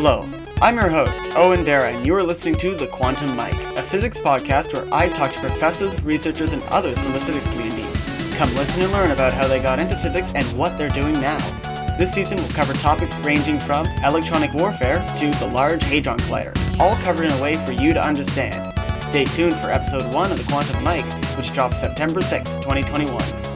Hello, I'm your host, Owen Dara, and you are listening to The Quantum Mic, a physics podcast where I talk to professors, researchers, and others from the physics community. Come listen and learn about how they got into physics and what they're doing now. This season will cover topics ranging from electronic warfare to the Large Hadron Collider, all covered in a way for you to understand. Stay tuned for episode 1 of The Quantum Mic, which drops September 6, 2021.